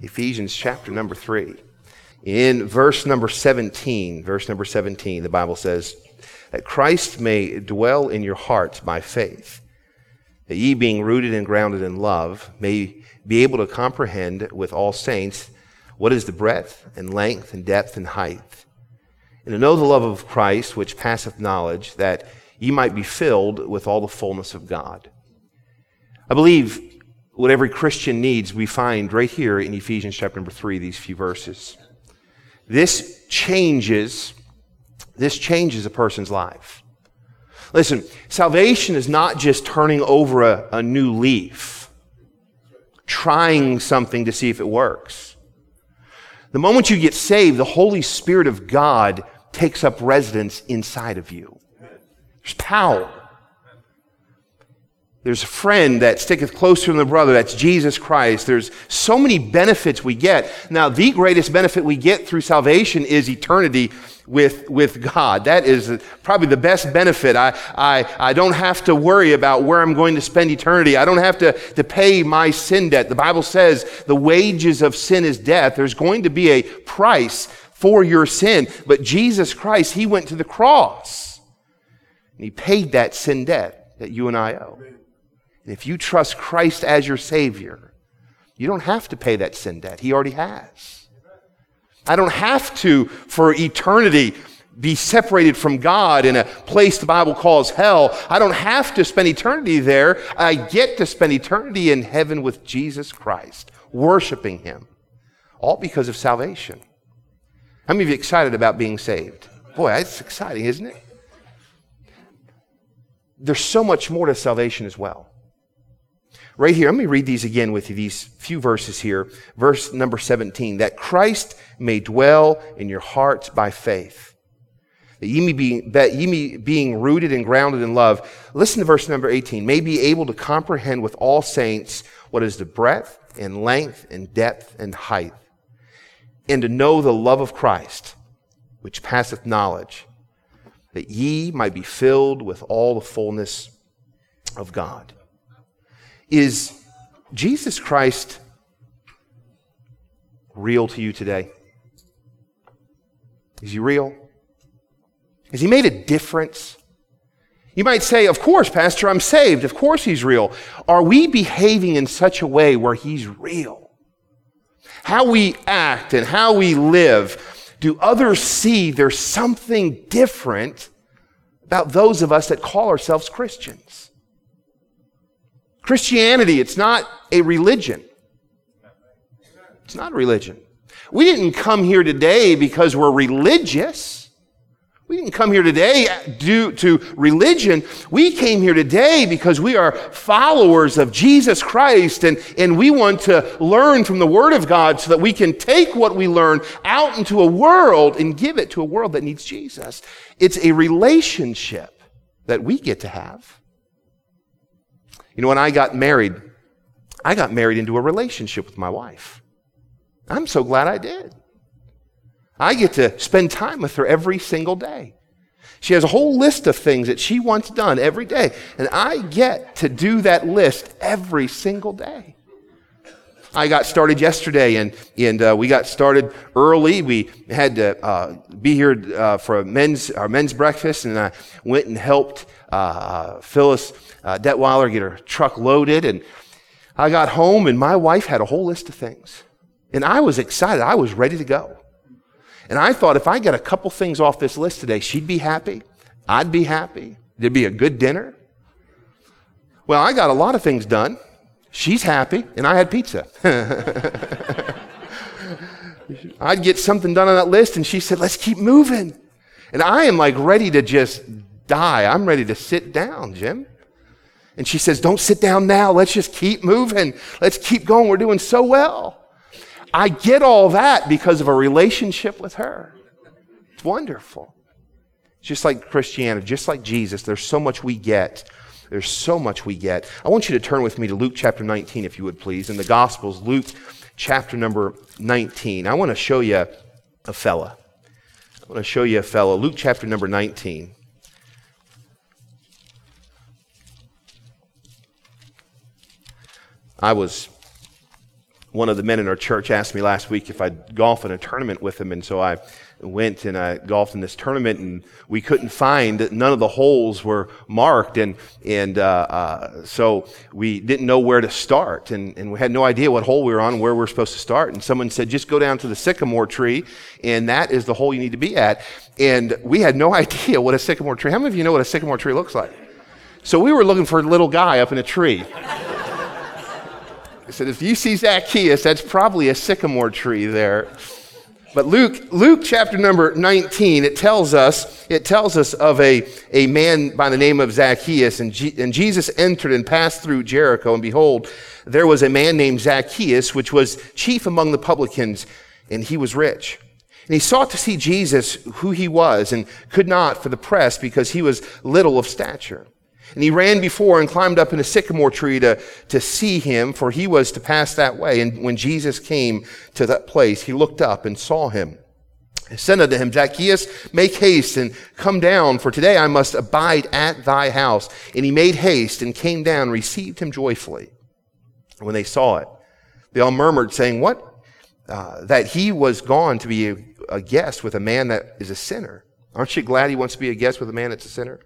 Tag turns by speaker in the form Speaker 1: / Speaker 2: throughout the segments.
Speaker 1: Ephesians chapter number 3. In verse number 17, verse number 17, the Bible says, that Christ may dwell in your hearts by faith, that ye being rooted and grounded in love may be able to comprehend with all saints what is the breadth and length and depth and height, and to know the love of Christ which passeth knowledge, that ye might be filled with all the fullness of God. I believe what every Christian needs, we find right here in Ephesians chapter number three, these few verses. This changes, this changes a person's life. Listen, salvation is not just turning over a, a new leaf, trying something to see if it works. The moment you get saved, the Holy Spirit of God takes up residence inside of you. There's power. There's a friend that sticketh closer than the brother. That's Jesus Christ. There's so many benefits we get. Now, the greatest benefit we get through salvation is eternity with, with God. That is probably the best benefit. I, I, I don't have to worry about where I'm going to spend eternity. I don't have to, to pay my sin debt. The Bible says the wages of sin is death. There's going to be a price for your sin. But Jesus Christ, He went to the cross and He paid that sin debt that you and I owe. And if you trust Christ as your Savior, you don't have to pay that sin debt. He already has. I don't have to, for eternity, be separated from God in a place the Bible calls hell. I don't have to spend eternity there. I get to spend eternity in heaven with Jesus Christ, worshiping Him. All because of salvation. How many of you excited about being saved? Boy, that's exciting, isn't it? There's so much more to salvation as well. Right here, let me read these again with you, these few verses here. Verse number 17, that Christ may dwell in your hearts by faith. That ye may be, that ye may, being rooted and grounded in love. Listen to verse number 18, may be able to comprehend with all saints what is the breadth and length and depth and height, and to know the love of Christ, which passeth knowledge, that ye might be filled with all the fullness of God. Is Jesus Christ real to you today? Is he real? Has he made a difference? You might say, Of course, Pastor, I'm saved. Of course he's real. Are we behaving in such a way where he's real? How we act and how we live, do others see there's something different about those of us that call ourselves Christians? Christianity, it's not a religion. It's not a religion. We didn't come here today because we're religious. We didn't come here today due to religion. We came here today because we are followers of Jesus Christ and, and we want to learn from the Word of God so that we can take what we learn out into a world and give it to a world that needs Jesus. It's a relationship that we get to have. You know, when I got married, I got married into a relationship with my wife. I'm so glad I did. I get to spend time with her every single day. She has a whole list of things that she wants done every day, and I get to do that list every single day. I got started yesterday, and, and uh, we got started early. We had to uh, be here uh, for men's, our men's breakfast, and I went and helped uh, uh, Phyllis uh, Detweiler get her truck loaded. And I got home, and my wife had a whole list of things. And I was excited. I was ready to go. And I thought if I got a couple things off this list today, she'd be happy. I'd be happy. There'd be a good dinner. Well, I got a lot of things done. She's happy, and I had pizza. I'd get something done on that list, and she said, Let's keep moving. And I am like ready to just die. I'm ready to sit down, Jim. And she says, Don't sit down now. Let's just keep moving. Let's keep going. We're doing so well. I get all that because of a relationship with her. It's wonderful. Just like Christianity, just like Jesus, there's so much we get there's so much we get. I want you to turn with me to Luke chapter 19, if you would please. In the Gospels, Luke chapter number 19. I want to show you a fella. I want to show you a fella. Luke chapter number 19. I was one of the men in our church asked me last week if I'd golf in a tournament with him, and so I went and I golfed in this tournament, and we couldn't find none of the holes were marked, and and uh, uh, so we didn't know where to start, and, and we had no idea what hole we were on, where we were supposed to start, and someone said just go down to the sycamore tree, and that is the hole you need to be at, and we had no idea what a sycamore tree. How many of you know what a sycamore tree looks like? So we were looking for a little guy up in a tree. I said, if you see Zacchaeus, that's probably a sycamore tree there. But Luke, Luke chapter number 19, it tells us, it tells us of a, a man by the name of Zacchaeus. And, G, and Jesus entered and passed through Jericho. And behold, there was a man named Zacchaeus, which was chief among the publicans, and he was rich. And he sought to see Jesus, who he was, and could not for the press because he was little of stature. And he ran before and climbed up in a sycamore tree to, to see him, for he was to pass that way. And when Jesus came to that place, he looked up and saw him. He said unto him, Zacchaeus, make haste and come down, for today I must abide at thy house. And he made haste and came down, and received him joyfully. When they saw it, they all murmured, saying, What? Uh, that he was gone to be a, a guest with a man that is a sinner. Aren't you glad he wants to be a guest with a man that's a sinner?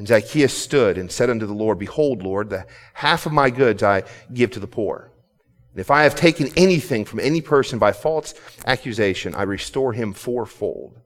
Speaker 1: And Zacchaeus stood and said unto the Lord, Behold, Lord, the half of my goods I give to the poor. And if I have taken anything from any person by false accusation, I restore him fourfold.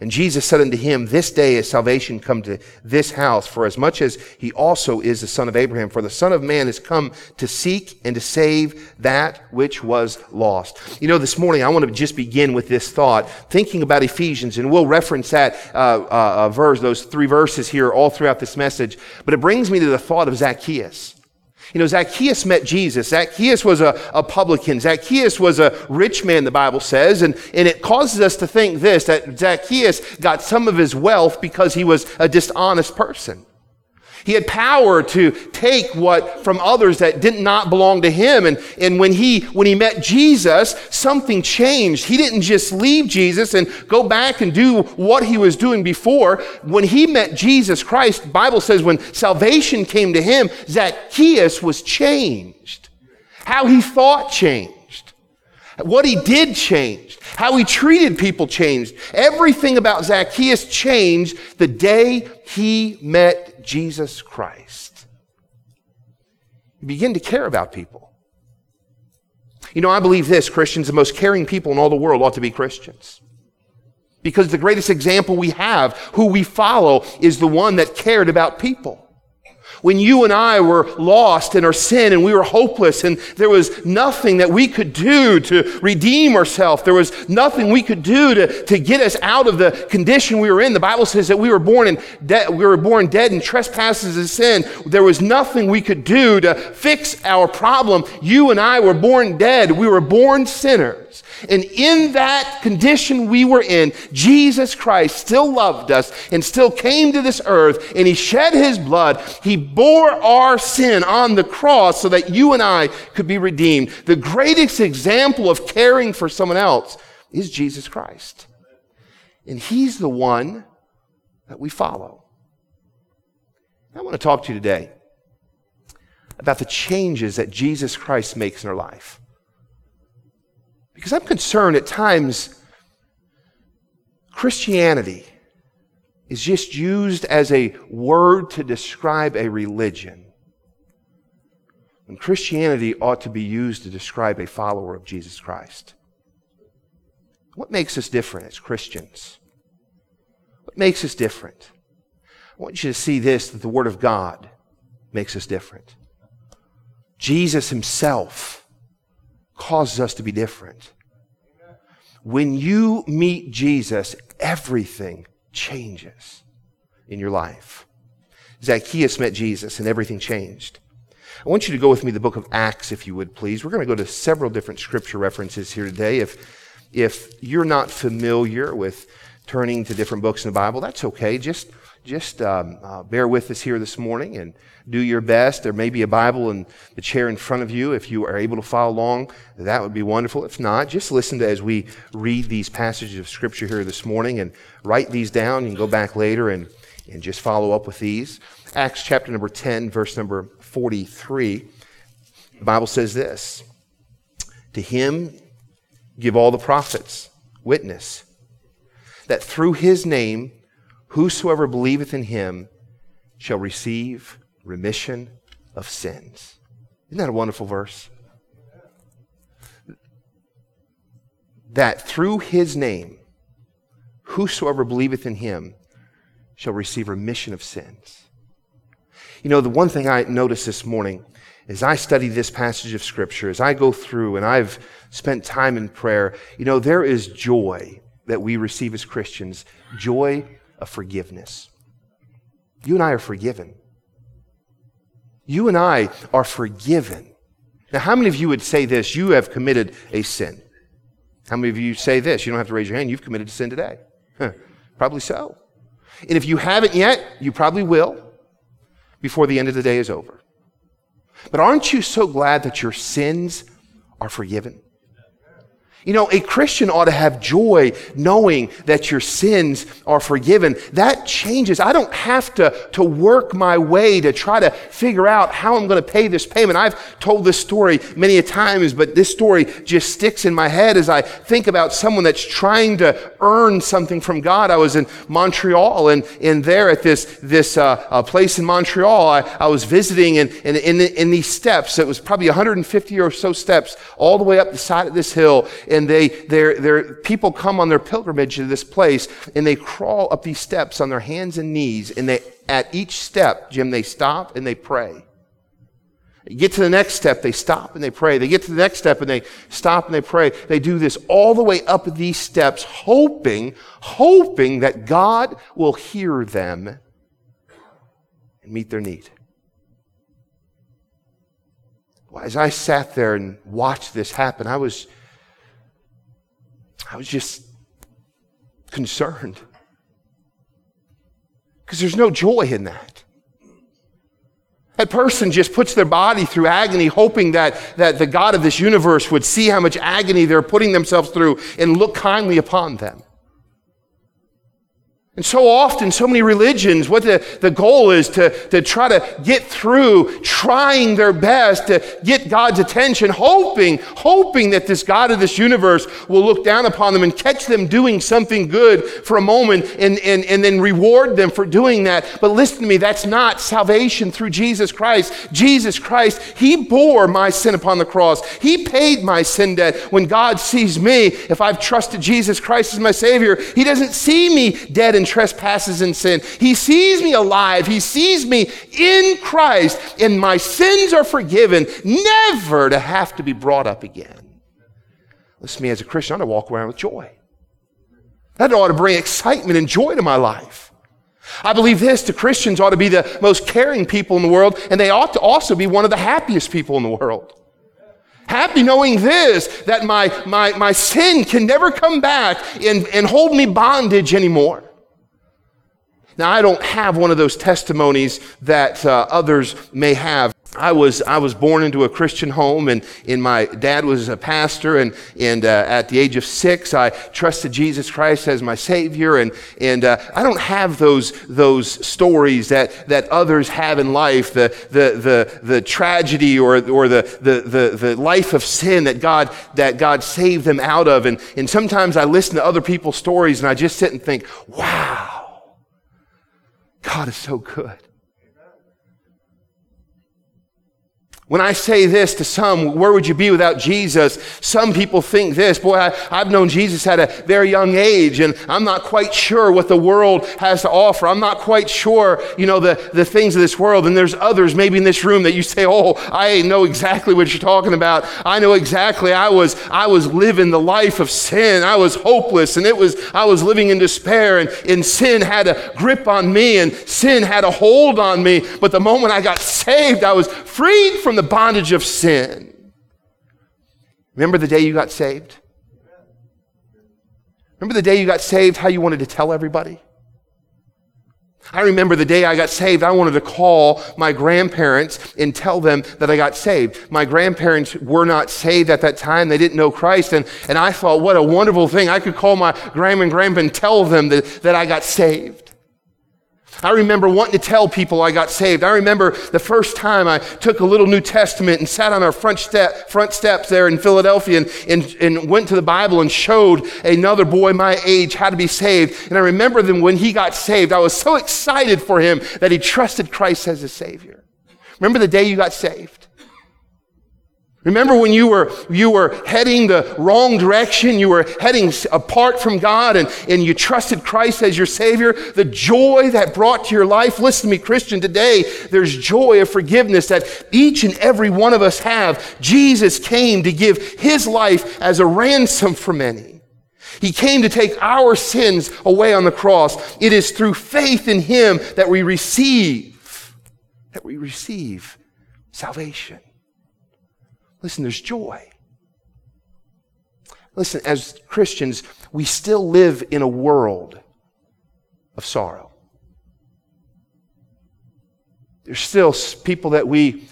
Speaker 1: And Jesus said unto him, This day is salvation come to this house, for as much as he also is the son of Abraham. For the son of man is come to seek and to save that which was lost. You know, this morning I want to just begin with this thought, thinking about Ephesians, and we'll reference that uh, uh, uh verse, those three verses here all throughout this message. But it brings me to the thought of Zacchaeus. You know, Zacchaeus met Jesus. Zacchaeus was a, a, publican. Zacchaeus was a rich man, the Bible says. And, and it causes us to think this that Zacchaeus got some of his wealth because he was a dishonest person. He had power to take what from others that did not belong to him. And, and when he when he met Jesus, something changed. He didn't just leave Jesus and go back and do what he was doing before. When he met Jesus Christ, Bible says when salvation came to him, Zacchaeus was changed. How he thought changed. What he did changed. How he treated people changed. Everything about Zacchaeus changed the day he met Jesus Christ. You begin to care about people. You know, I believe this Christians, the most caring people in all the world ought to be Christians. Because the greatest example we have, who we follow, is the one that cared about people when you and I were lost in our sin and we were hopeless and there was nothing that we could do to redeem ourselves. There was nothing we could do to, to get us out of the condition we were in. The Bible says that we were born in de- we were born dead in trespasses and sin. There was nothing we could do to fix our problem. You and I were born dead. We were born sinners. And in that condition we were in, Jesus Christ still loved us and still came to this earth and he shed his blood. He bore our sin on the cross so that you and I could be redeemed. The greatest example of caring for someone else is Jesus Christ. And he's the one that we follow. I want to talk to you today about the changes that Jesus Christ makes in our life. Because I'm concerned at times Christianity is just used as a word to describe a religion. When Christianity ought to be used to describe a follower of Jesus Christ. What makes us different as Christians? What makes us different? I want you to see this that the Word of God makes us different. Jesus Himself causes us to be different. When you meet Jesus, everything changes in your life. Zacchaeus met Jesus and everything changed. I want you to go with me to the book of Acts, if you would, please. We're going to go to several different scripture references here today. If, if you're not familiar with turning to different books in the Bible, that's okay. Just just um, uh, bear with us here this morning and do your best. There may be a Bible in the chair in front of you. If you are able to follow along, that would be wonderful. If not, just listen to as we read these passages of Scripture here this morning and write these down. You can go back later and, and just follow up with these. Acts chapter number 10, verse number 43. The Bible says this To him give all the prophets witness that through his name, whosoever believeth in him shall receive remission of sins. Isn't that a wonderful verse? That through his name, whosoever believeth in him shall receive remission of sins. You know, the one thing I noticed this morning as I study this passage of Scripture, as I go through and I've spent time in prayer, you know, there is joy that we receive as Christians joy of forgiveness. You and I are forgiven. You and I are forgiven. Now, how many of you would say this? You have committed a sin. How many of you say this? You don't have to raise your hand. You've committed a sin today. Huh, probably so. And if you haven't yet, you probably will before the end of the day is over. But aren't you so glad that your sins are forgiven? You know, a Christian ought to have joy knowing that your sins are forgiven. That changes. I don't have to, to work my way to try to figure out how I'm going to pay this payment. I've told this story many a times, but this story just sticks in my head as I think about someone that's trying to earn something from God. I was in Montreal and, and there at this, this uh, uh, place in Montreal, I, I was visiting and, and in, in these steps, it was probably 150 or so steps all the way up the side of this hill and they, they're, they're, people come on their pilgrimage to this place and they crawl up these steps on their hands and knees and they, at each step, Jim, they stop and they pray. You get to the next step, they stop and they pray. They get to the next step and they stop and they pray. They do this all the way up these steps, hoping, hoping that God will hear them and meet their need. As I sat there and watched this happen, I was I was just concerned. Because there's no joy in that. That person just puts their body through agony, hoping that, that the God of this universe would see how much agony they're putting themselves through and look kindly upon them. And so often, so many religions, what the, the goal is to, to try to get through, trying their best to get God's attention, hoping, hoping that this God of this universe will look down upon them and catch them doing something good for a moment and, and, and then reward them for doing that. But listen to me, that's not salvation through Jesus Christ. Jesus Christ, He bore my sin upon the cross. He paid my sin debt. When God sees me, if I've trusted Jesus Christ as my Savior, He doesn't see me dead and trespasses and sin. He sees me alive. He sees me in Christ, and my sins are forgiven, never to have to be brought up again. Listen to me as a Christian, I ought to walk around with joy. That ought to bring excitement and joy to my life. I believe this the Christians ought to be the most caring people in the world, and they ought to also be one of the happiest people in the world. Happy knowing this, that my, my, my sin can never come back and, and hold me bondage anymore. Now, I don't have one of those testimonies that uh, others may have. I was, I was born into a Christian home, and, and my dad was a pastor. And, and uh, at the age of six, I trusted Jesus Christ as my Savior. And, and uh, I don't have those, those stories that, that others have in life the, the, the, the tragedy or, or the, the, the, the life of sin that God, that God saved them out of. And, and sometimes I listen to other people's stories and I just sit and think, wow. God is so good. When I say this to some, where would you be without Jesus? Some people think this. Boy, I, have known Jesus at a very young age, and I'm not quite sure what the world has to offer. I'm not quite sure, you know, the, the things of this world. And there's others maybe in this room that you say, oh, I know exactly what you're talking about. I know exactly. I was, I was living the life of sin. I was hopeless, and it was, I was living in despair, and, and sin had a grip on me, and sin had a hold on me. But the moment I got saved, I was freed from from the bondage of sin. Remember the day you got saved? Remember the day you got saved, how you wanted to tell everybody? I remember the day I got saved, I wanted to call my grandparents and tell them that I got saved. My grandparents were not saved at that time. They didn't know Christ. And, and I thought, what a wonderful thing. I could call my grandma and grandpa and tell them that, that I got saved. I remember wanting to tell people I got saved. I remember the first time I took a little New Testament and sat on our front, step, front steps there in Philadelphia and, and, and went to the Bible and showed another boy my age how to be saved. And I remember then when he got saved, I was so excited for him that he trusted Christ as his Savior. Remember the day you got saved? Remember when you were, you were heading the wrong direction, you were heading apart from God and, and you trusted Christ as your Savior? The joy that brought to your life. Listen to me, Christian, today there's joy of forgiveness that each and every one of us have. Jesus came to give His life as a ransom for many. He came to take our sins away on the cross. It is through faith in Him that we receive, that we receive salvation. Listen, there's joy. Listen, as Christians, we still live in a world of sorrow. There's still people that we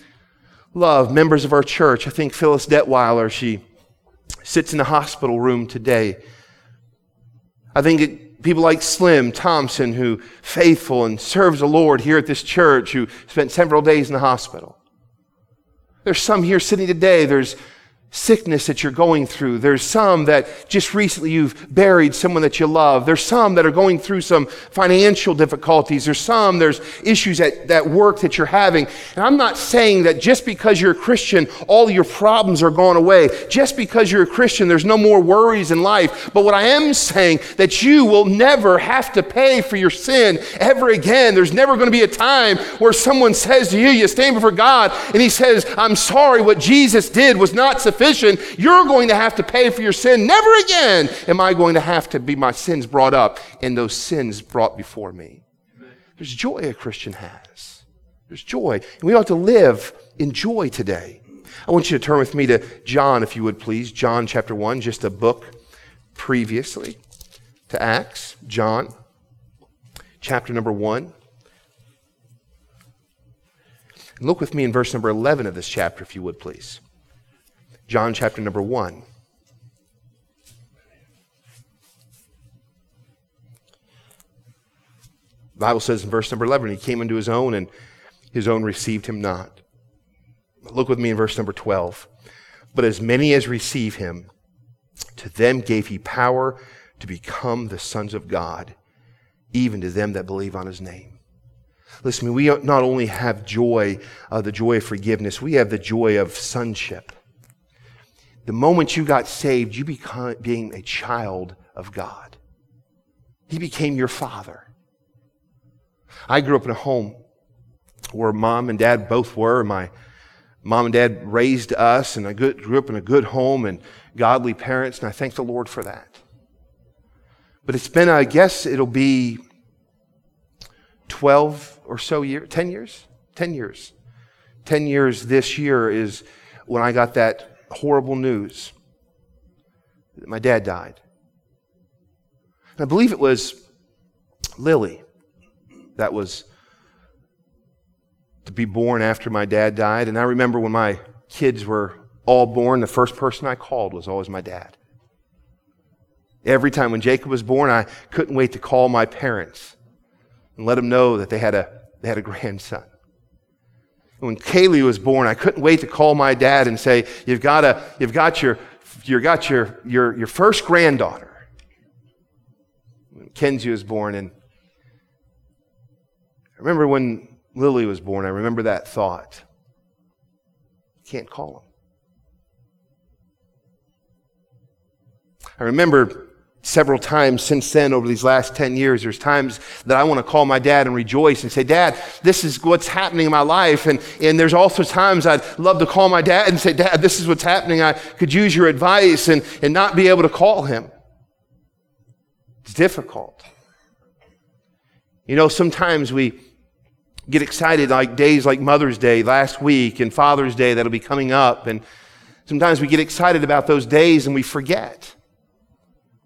Speaker 1: love, members of our church. I think Phyllis Detweiler, she sits in the hospital room today. I think it, people like Slim Thompson, who faithful and serves the Lord here at this church, who spent several days in the hospital. There's some here sitting today. There's sickness that you're going through. There's some that just recently you've buried someone that you love. There's some that are going through some financial difficulties. There's some, there's issues at that work that you're having. And I'm not saying that just because you're a Christian, all your problems are gone away. Just because you're a Christian, there's no more worries in life. But what I am saying that you will never have to pay for your sin ever again. There's never going to be a time where someone says to you, you stand before God and he says, I'm sorry, what Jesus did was not sufficient sufficient, you're going to have to pay for your sin. Never again am I going to have to be my sins brought up and those sins brought before me. There's joy a Christian has. There's joy. And we ought to live in joy today. I want you to turn with me to John, if you would please. John chapter 1, just a book previously to Acts. John chapter number 1. look with me in verse number 11 of this chapter, if you would please. John chapter number 1. The Bible says in verse number 11, he came into his own, and his own received him not. Look with me in verse number 12. But as many as receive him, to them gave he power to become the sons of God, even to them that believe on his name. Listen, we not only have joy, uh, the joy of forgiveness, we have the joy of sonship the moment you got saved, you became a child of God. He became your father. I grew up in a home where mom and dad both were. My mom and dad raised us, and I grew up in a good home and godly parents, and I thank the Lord for that. But it's been, I guess it'll be 12 or so years, 10 years? 10 years. 10 years this year is when I got that horrible news that my dad died. And I believe it was Lily that was to be born after my dad died. And I remember when my kids were all born, the first person I called was always my dad. Every time when Jacob was born, I couldn't wait to call my parents and let them know that they had a, they had a grandson when Kaylee was born, I couldn't wait to call my dad and say, You've got, a, you've got, your, you've got your, your, your first granddaughter. When Kenzie was born, and I remember when Lily was born, I remember that thought. Can't call him. I remember several times since then over these last 10 years. There's times that i want to call my dad and rejoice and say dad this is what's happening in my life. And, and there's also times i'd love to call my dad and say dad this is what's happening. I could use your advice and, and not be able to call him. It's difficult. You know sometimes we get excited like days like mother's day last week and father's day that'll be coming up. And sometimes we get excited about those days and we forget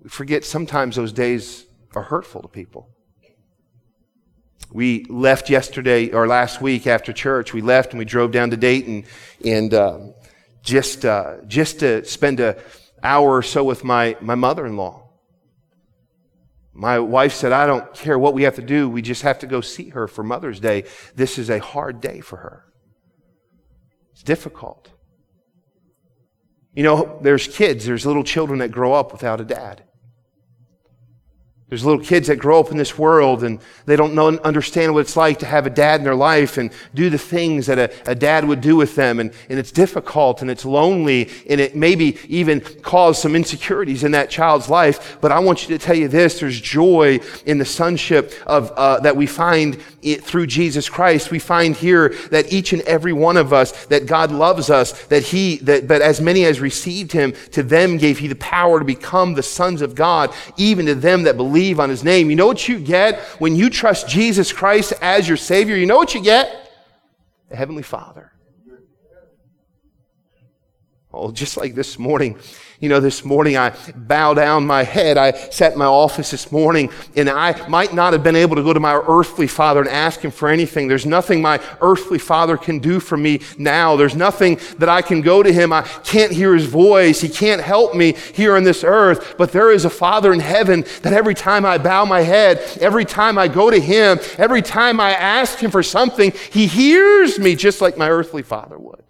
Speaker 1: we forget sometimes those days are hurtful to people. We left yesterday or last week after church. We left and we drove down to Dayton and uh, just uh, just to spend an hour or so with my my mother-in-law. My wife said, I don't care what we have to do. We just have to go see her for Mother's Day. This is a hard day for her. It's difficult. You know, there's kids, there's little children that grow up without a dad. There's little kids that grow up in this world and they don't know, understand what it's like to have a dad in their life and do the things that a, a, dad would do with them. And, and it's difficult and it's lonely and it maybe even cause some insecurities in that child's life. But I want you to tell you this, there's joy in the sonship of, uh, that we find it through Jesus Christ. We find here that each and every one of us, that God loves us, that he, that, but as many as received him, to them gave he the power to become the sons of God, even to them that believe believe on his name. You know what you get when you trust Jesus Christ as your Savior? You know what you get? The Heavenly Father. Oh, just like this morning, you know, this morning I bow down my head. I sat in my office this morning and I might not have been able to go to my earthly father and ask him for anything. There's nothing my earthly father can do for me now. There's nothing that I can go to him. I can't hear his voice. He can't help me here on this earth. But there is a father in heaven that every time I bow my head, every time I go to him, every time I ask him for something, he hears me just like my earthly father would.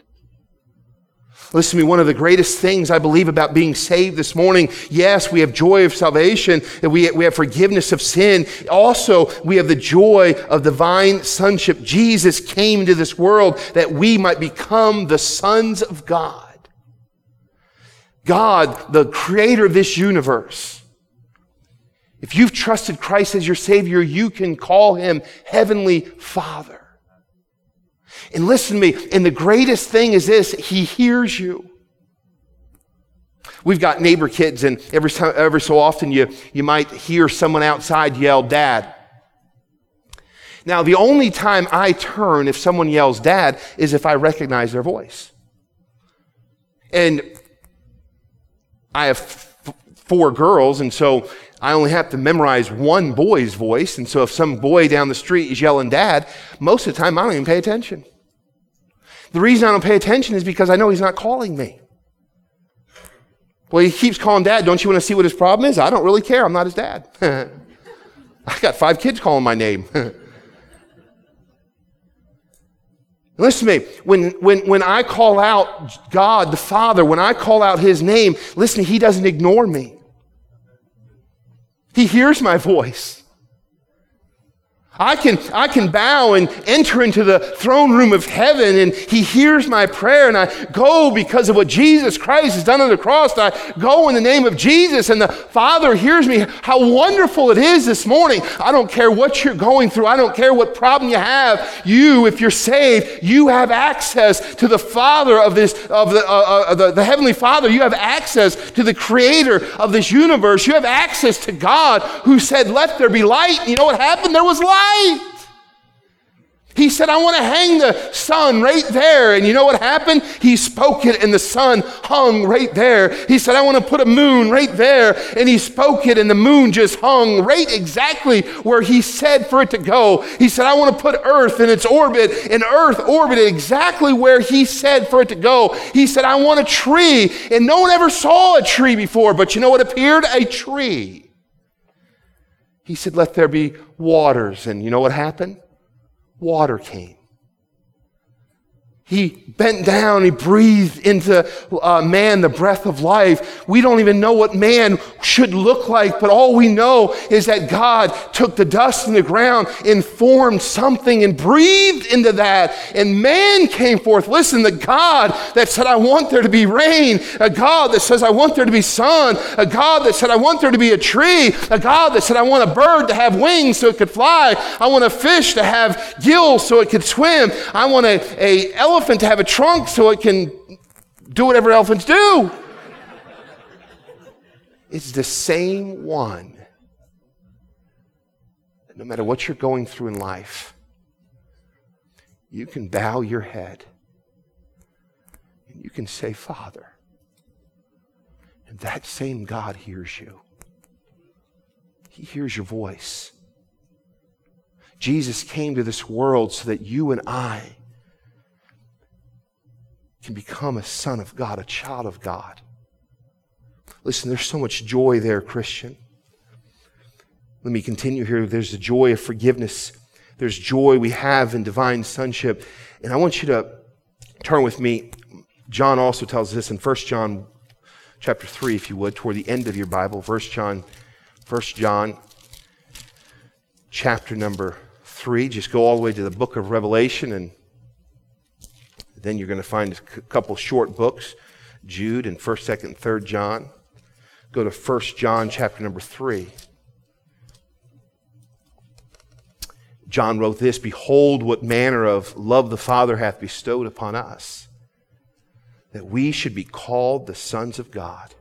Speaker 1: Listen to me, one of the greatest things I believe about being saved this morning, yes, we have joy of salvation, we, we have forgiveness of sin. Also, we have the joy of divine sonship. Jesus came into this world that we might become the sons of God. God, the creator of this universe. If you've trusted Christ as your Savior, you can call him Heavenly Father. And listen to me, and the greatest thing is this, he hears you. We've got neighbor kids, and every, time, every so often you, you might hear someone outside yell, Dad. Now, the only time I turn if someone yells dad is if I recognize their voice. And I have f- four girls, and so I only have to memorize one boy's voice. And so if some boy down the street is yelling dad, most of the time I don't even pay attention. The reason I don't pay attention is because I know he's not calling me. Well, he keeps calling dad. Don't you want to see what his problem is? I don't really care. I'm not his dad. I got five kids calling my name. Listen to me. When, when, when I call out God, the Father, when I call out His name, listen, He doesn't ignore me. He hears my voice. I can, I can bow and enter into the throne room of heaven and he hears my prayer and I go because of what Jesus Christ has done on the cross. I go in the name of Jesus and the Father hears me. How wonderful it is this morning. I don't care what you're going through. I don't care what problem you have. You, if you're saved, you have access to the Father of this, of the, uh, uh, the, the Heavenly Father. You have access to the Creator of this universe. You have access to God who said, let there be light. You know what happened? There was light He said, I want to hang the sun right there. And you know what happened? He spoke it and the sun hung right there. He said, I want to put a moon right there. And he spoke it and the moon just hung right exactly where he said for it to go. He said, I want to put earth in its orbit and earth orbited exactly where he said for it to go. He said, I want a tree. And no one ever saw a tree before, but you know what appeared? A tree. He said, Let there be waters. And you know what happened? Water came. He bent down, he breathed into uh, man the breath of life. We don't even know what man should look like, but all we know is that God took the dust in the ground and formed something and breathed into that, and man came forth. Listen, the God that said, I want there to be rain, a God that says, I want there to be sun, a God that said, I want there to be a tree, a God that said, I want a bird to have wings so it could fly, I want a fish to have gills so it could swim, I want a, a elephant elephant to have a trunk so it can do whatever elephants do. It's the same one. No matter what you're going through in life, you can bow your head and you can say, Father. And that same God hears you. He hears your voice. Jesus came to this world so that you and I can become a son of God, a child of God. Listen, there's so much joy there, Christian. Let me continue here. There's the joy of forgiveness. There's joy we have in divine sonship. And I want you to turn with me. John also tells this in 1 John chapter 3, if you would, toward the end of your Bible. 1 John, 1 John chapter number 3. Just go all the way to the book of Revelation, and then you're going to find a couple short books, Jude and 1st, 2nd, 3rd John. Go to 1 John chapter number 3. John wrote this Behold, what manner of love the Father hath bestowed upon us, that we should be called the sons of God.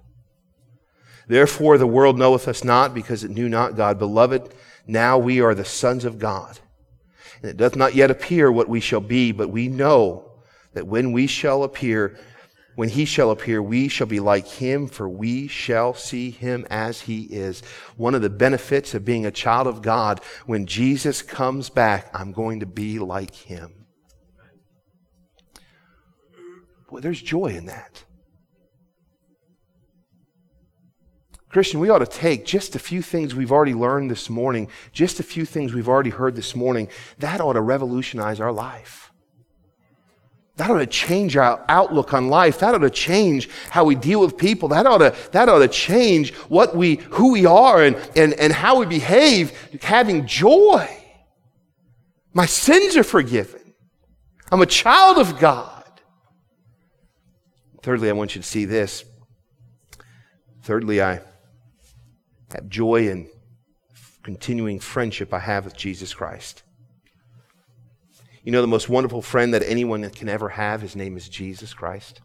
Speaker 1: Therefore, the world knoweth us not because it knew not God. Beloved, now we are the sons of God. And it doth not yet appear what we shall be, but we know that when we shall appear, when he shall appear, we shall be like him, for we shall see him as he is. One of the benefits of being a child of God, when Jesus comes back, I'm going to be like him. Boy, there's joy in that. Christian, we ought to take just a few things we've already learned this morning, just a few things we've already heard this morning. That ought to revolutionize our life. That ought to change our outlook on life. That ought to change how we deal with people. That ought to, that ought to change what we, who we are and, and, and how we behave, having joy. My sins are forgiven. I'm a child of God. Thirdly, I want you to see this. Thirdly, I have joy and continuing friendship I have with Jesus Christ. You know, the most wonderful friend that anyone can ever have, his name is Jesus Christ.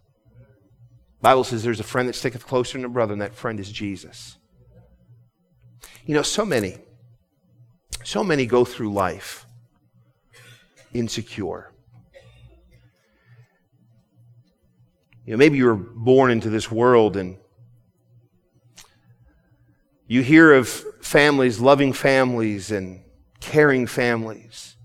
Speaker 1: Bible says there's a friend that sticketh closer than a brother, and that friend is Jesus. You know, so many, so many go through life insecure. You know, maybe you were born into this world and you hear of families, loving families and caring families.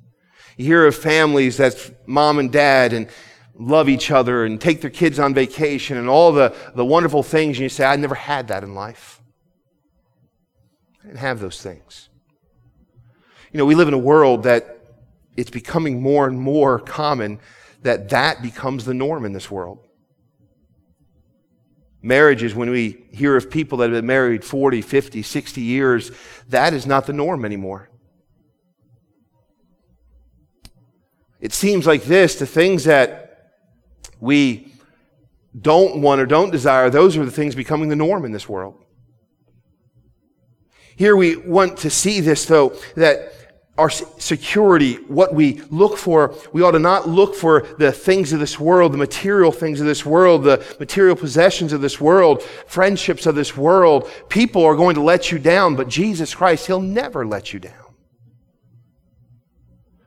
Speaker 1: You hear of families that's mom and dad and love each other and take their kids on vacation and all the, the wonderful things. And you say, I never had that in life. I didn't have those things. You know, we live in a world that it's becoming more and more common that that becomes the norm in this world marriages, when we hear of people that have been married 40, 50, 60 years, that is not the norm anymore. It seems like this the things that we don't want or don't desire, those are the things becoming the norm in this world. Here we want to see this, though, that our security, what we look for, we ought to not look for the things of this world, the material things of this world, the material possessions of this world, friendships of this world. People are going to let you down, but Jesus Christ, He'll never let you down.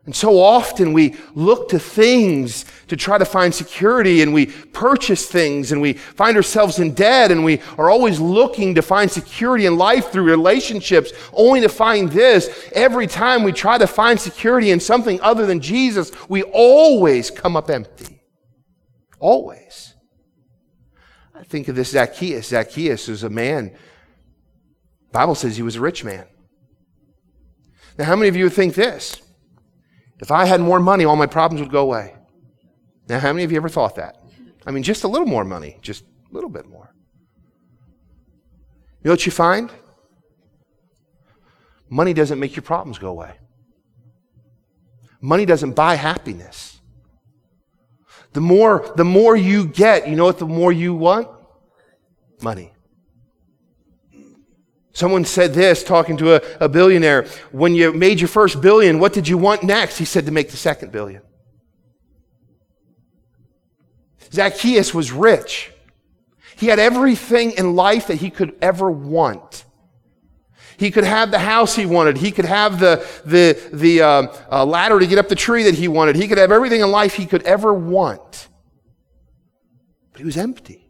Speaker 1: And so often we look to things to try to find security and we purchase things and we find ourselves in debt and we are always looking to find security in life through relationships only to find this. Every time we try to find security in something other than Jesus, we always come up empty. Always. I think of this Zacchaeus. Zacchaeus is a man. Bible says he was a rich man. Now, how many of you would think this? If I had more money, all my problems would go away. Now, how many of you ever thought that? I mean, just a little more money, just a little bit more. You know what you find? Money doesn't make your problems go away. Money doesn't buy happiness. The more, the more you get, you know what the more you want? Money. Someone said this talking to a, a, billionaire. When you made your first billion, what did you want next? He said to make the second billion. Zacchaeus was rich. He had everything in life that he could ever want. He could have the house he wanted. He could have the, the, the uh, uh, ladder to get up the tree that he wanted. He could have everything in life he could ever want. But he was empty.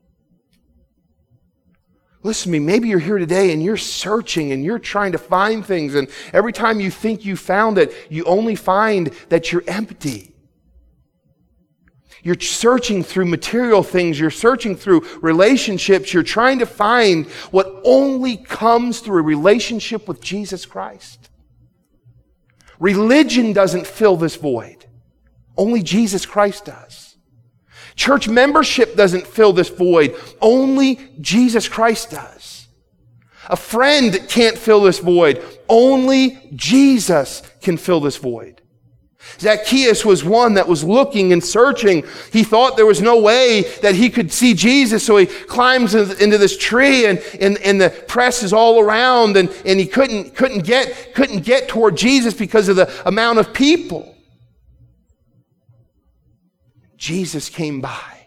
Speaker 1: Listen to me, maybe you're here today and you're searching and you're trying to find things, and every time you think you found it, you only find that you're empty. You're searching through material things. You're searching through relationships. You're trying to find what only comes through a relationship with Jesus Christ. Religion doesn't fill this void. Only Jesus Christ does. Church membership doesn't fill this void. Only Jesus Christ does. A friend can't fill this void. Only Jesus can fill this void. Zacchaeus was one that was looking and searching. He thought there was no way that he could see Jesus, so he climbs into this tree and, and, and the press is all around and, and he couldn't, couldn't, get, couldn't get toward Jesus because of the amount of people. Jesus came by.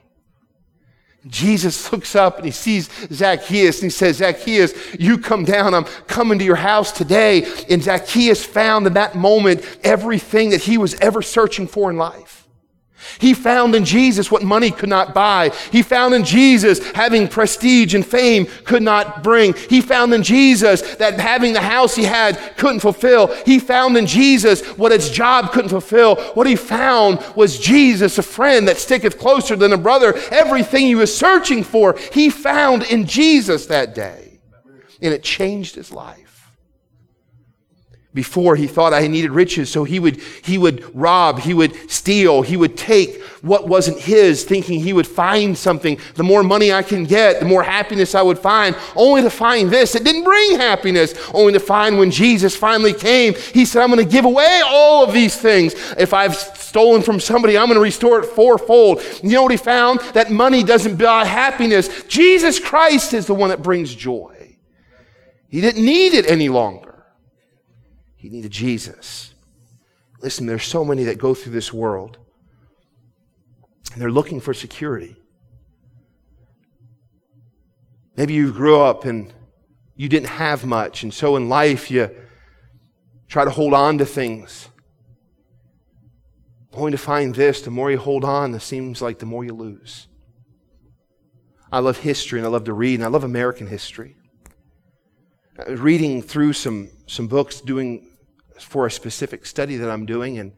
Speaker 1: Jesus looks up and he sees Zacchaeus and he says, Zacchaeus, you come down. I'm coming to your house today. And Zacchaeus found in that moment everything that he was ever searching for in life. He found in Jesus what money could not buy. He found in Jesus having prestige and fame could not bring. He found in Jesus that having the house he had couldn't fulfill. He found in Jesus what his job couldn't fulfill. What he found was Jesus, a friend that sticketh closer than a brother. Everything he was searching for, he found in Jesus that day. And it changed his life. Before he thought I needed riches, so he would, he would rob, he would steal, he would take what wasn't his, thinking he would find something. The more money I can get, the more happiness I would find, only to find this. It didn't bring happiness, only to find when Jesus finally came, he said, I'm going to give away all of these things. If I've stolen from somebody, I'm going to restore it fourfold. You know what he found? That money doesn't buy happiness. Jesus Christ is the one that brings joy. He didn't need it any longer. He needed Jesus. Listen, there's so many that go through this world and they're looking for security. Maybe you grew up and you didn't have much, and so in life you try to hold on to things. Only to find this, the more you hold on, it seems like the more you lose. I love history and I love to read, and I love American history. I was reading through some, some books, doing for a specific study that I'm doing, and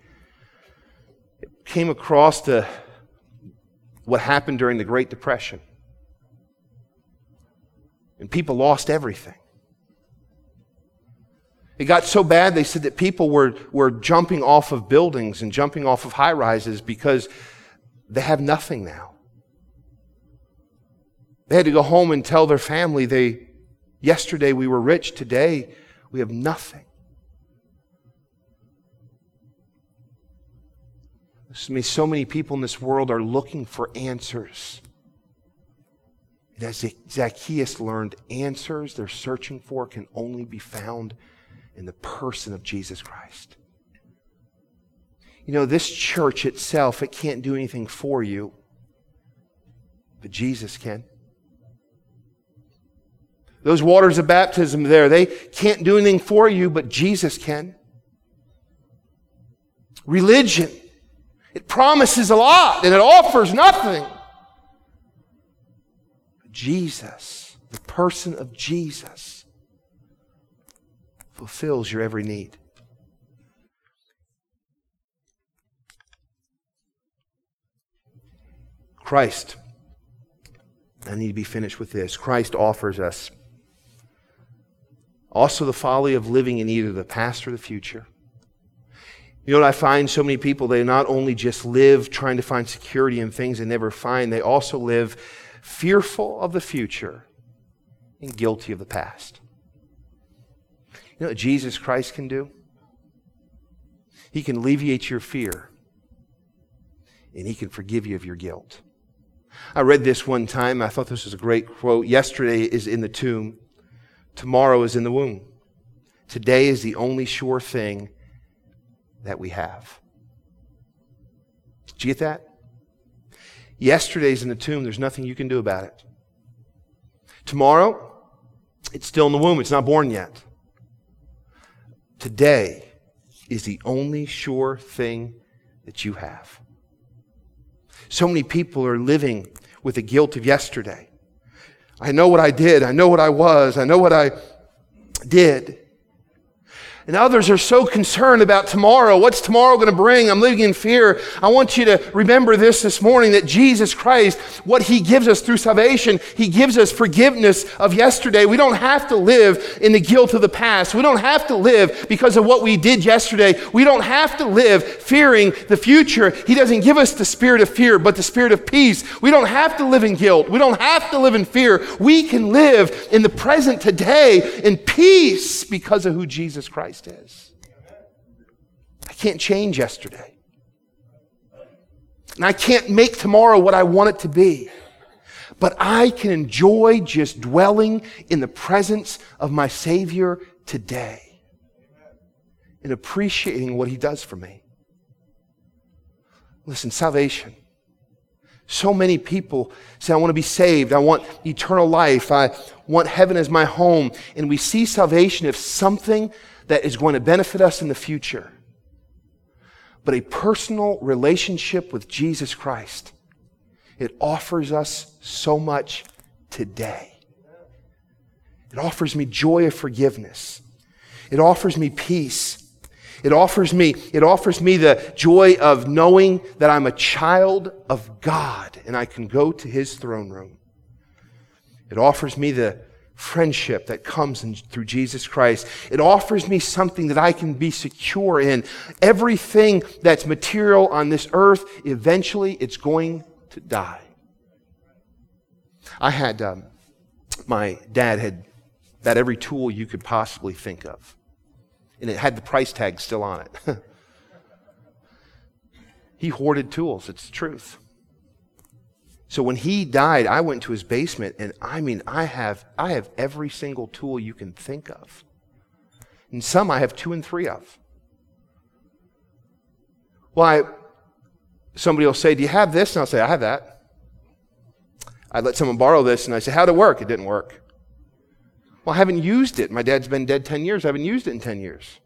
Speaker 1: came across the, what happened during the Great Depression. And people lost everything. It got so bad, they said that people were, were jumping off of buildings and jumping off of high rises because they have nothing now. They had to go home and tell their family they, yesterday we were rich, today we have nothing. So many people in this world are looking for answers. And as Zacchaeus learned, answers they're searching for can only be found in the person of Jesus Christ. You know, this church itself, it can't do anything for you, but Jesus can. Those waters of baptism there, they can't do anything for you, but Jesus can. Religion, it promises a lot and it offers nothing. Jesus, the person of Jesus, fulfills your every need. Christ, I need to be finished with this. Christ offers us also the folly of living in either the past or the future. You know what I find? So many people, they not only just live trying to find security in things they never find, they also live fearful of the future and guilty of the past. You know what Jesus Christ can do? He can alleviate your fear and he can forgive you of your guilt. I read this one time. I thought this was a great quote. Yesterday is in the tomb. Tomorrow is in the womb. Today is the only sure thing that we have. Did you get that? Yesterday's in the tomb. There's nothing you can do about it. Tomorrow, it's still in the womb. It's not born yet. Today is the only sure thing that you have. So many people are living with the guilt of yesterday. I know what I did. I know what I was. I know what I did. And others are so concerned about tomorrow. What's tomorrow going to bring? I'm living in fear. I want you to remember this this morning that Jesus Christ, what He gives us through salvation, He gives us forgiveness of yesterday. We don't have to live in the guilt of the past. We don't have to live because of what we did yesterday. We don't have to live fearing the future. He doesn't give us the spirit of fear, but the spirit of peace. We don't have to live in guilt. We don't have to live in fear. We can live in the present today in peace because of who Jesus Christ Christ is. I can't change yesterday. And I can't make tomorrow what I want it to be. But I can enjoy just dwelling in the presence of my Savior today and appreciating what He does for me. Listen, salvation. So many people say, I want to be saved. I want eternal life. I want heaven as my home. And we see salvation as something that is going to benefit us in the future, but a personal relationship with Jesus Christ. It offers us so much today. It offers me joy of forgiveness. It offers me peace. It offers me, it offers me the joy of knowing that I'm a child of God and I can go to his throne room. It offers me the friendship that comes in, through Jesus Christ. It offers me something that I can be secure in. Everything that's material on this earth, eventually it's going to die. I had, um, my dad had about every tool you could possibly think of. And it had the price tag still on it. he hoarded tools, it's the truth. So when he died, I went to his basement and I mean, I have, I have every single tool you can think of. And some I have two and three of. Why, well, somebody will say, Do you have this? And I'll say, I have that. I let someone borrow this and I say, How'd it work? It didn't work. Well, I haven't used it. My dad's been dead 10 years. I haven't used it in 10 years.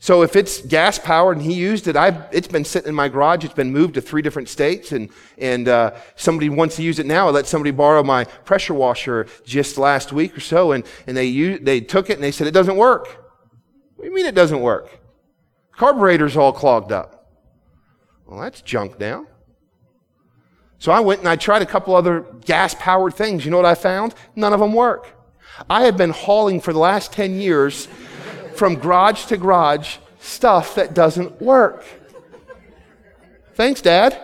Speaker 1: So if it's gas powered and he used it, I've, it's been sitting in my garage. It's been moved to three different states, and and uh, somebody wants to use it now. I let somebody borrow my pressure washer just last week or so, and and they used, they took it and they said it doesn't work. What do you mean it doesn't work? Carburetor's all clogged up. Well, that's junk now. So I went and I tried a couple other gas powered things. You know what I found? None of them work. I have been hauling for the last 10 years from garage to garage stuff that doesn't work. Thanks, Dad.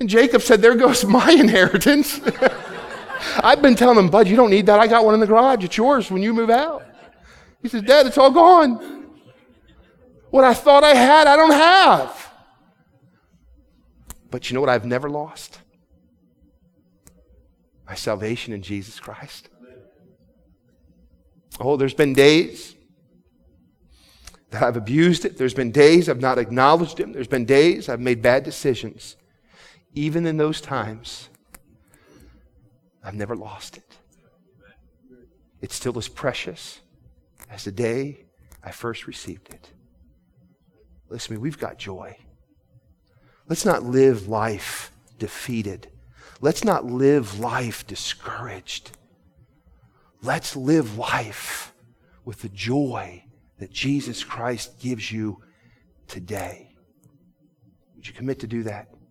Speaker 1: And Jacob said, There goes my inheritance. I've been telling him, Bud, you don't need that. I got one in the garage. It's yours when you move out. He says, Dad, it's all gone. What I thought I had, I don't have. But you know what I've never lost? My salvation in Jesus Christ. Oh, there's been days that I've abused it. There's been days I've not acknowledged Him. There's been days I've made bad decisions. Even in those times, I've never lost it. It's still as precious as the day I first received it. Listen to me, we've got joy. Let's not live life defeated. Let's not live life discouraged. Let's live life with the joy that Jesus Christ gives you today. Would you commit to do that?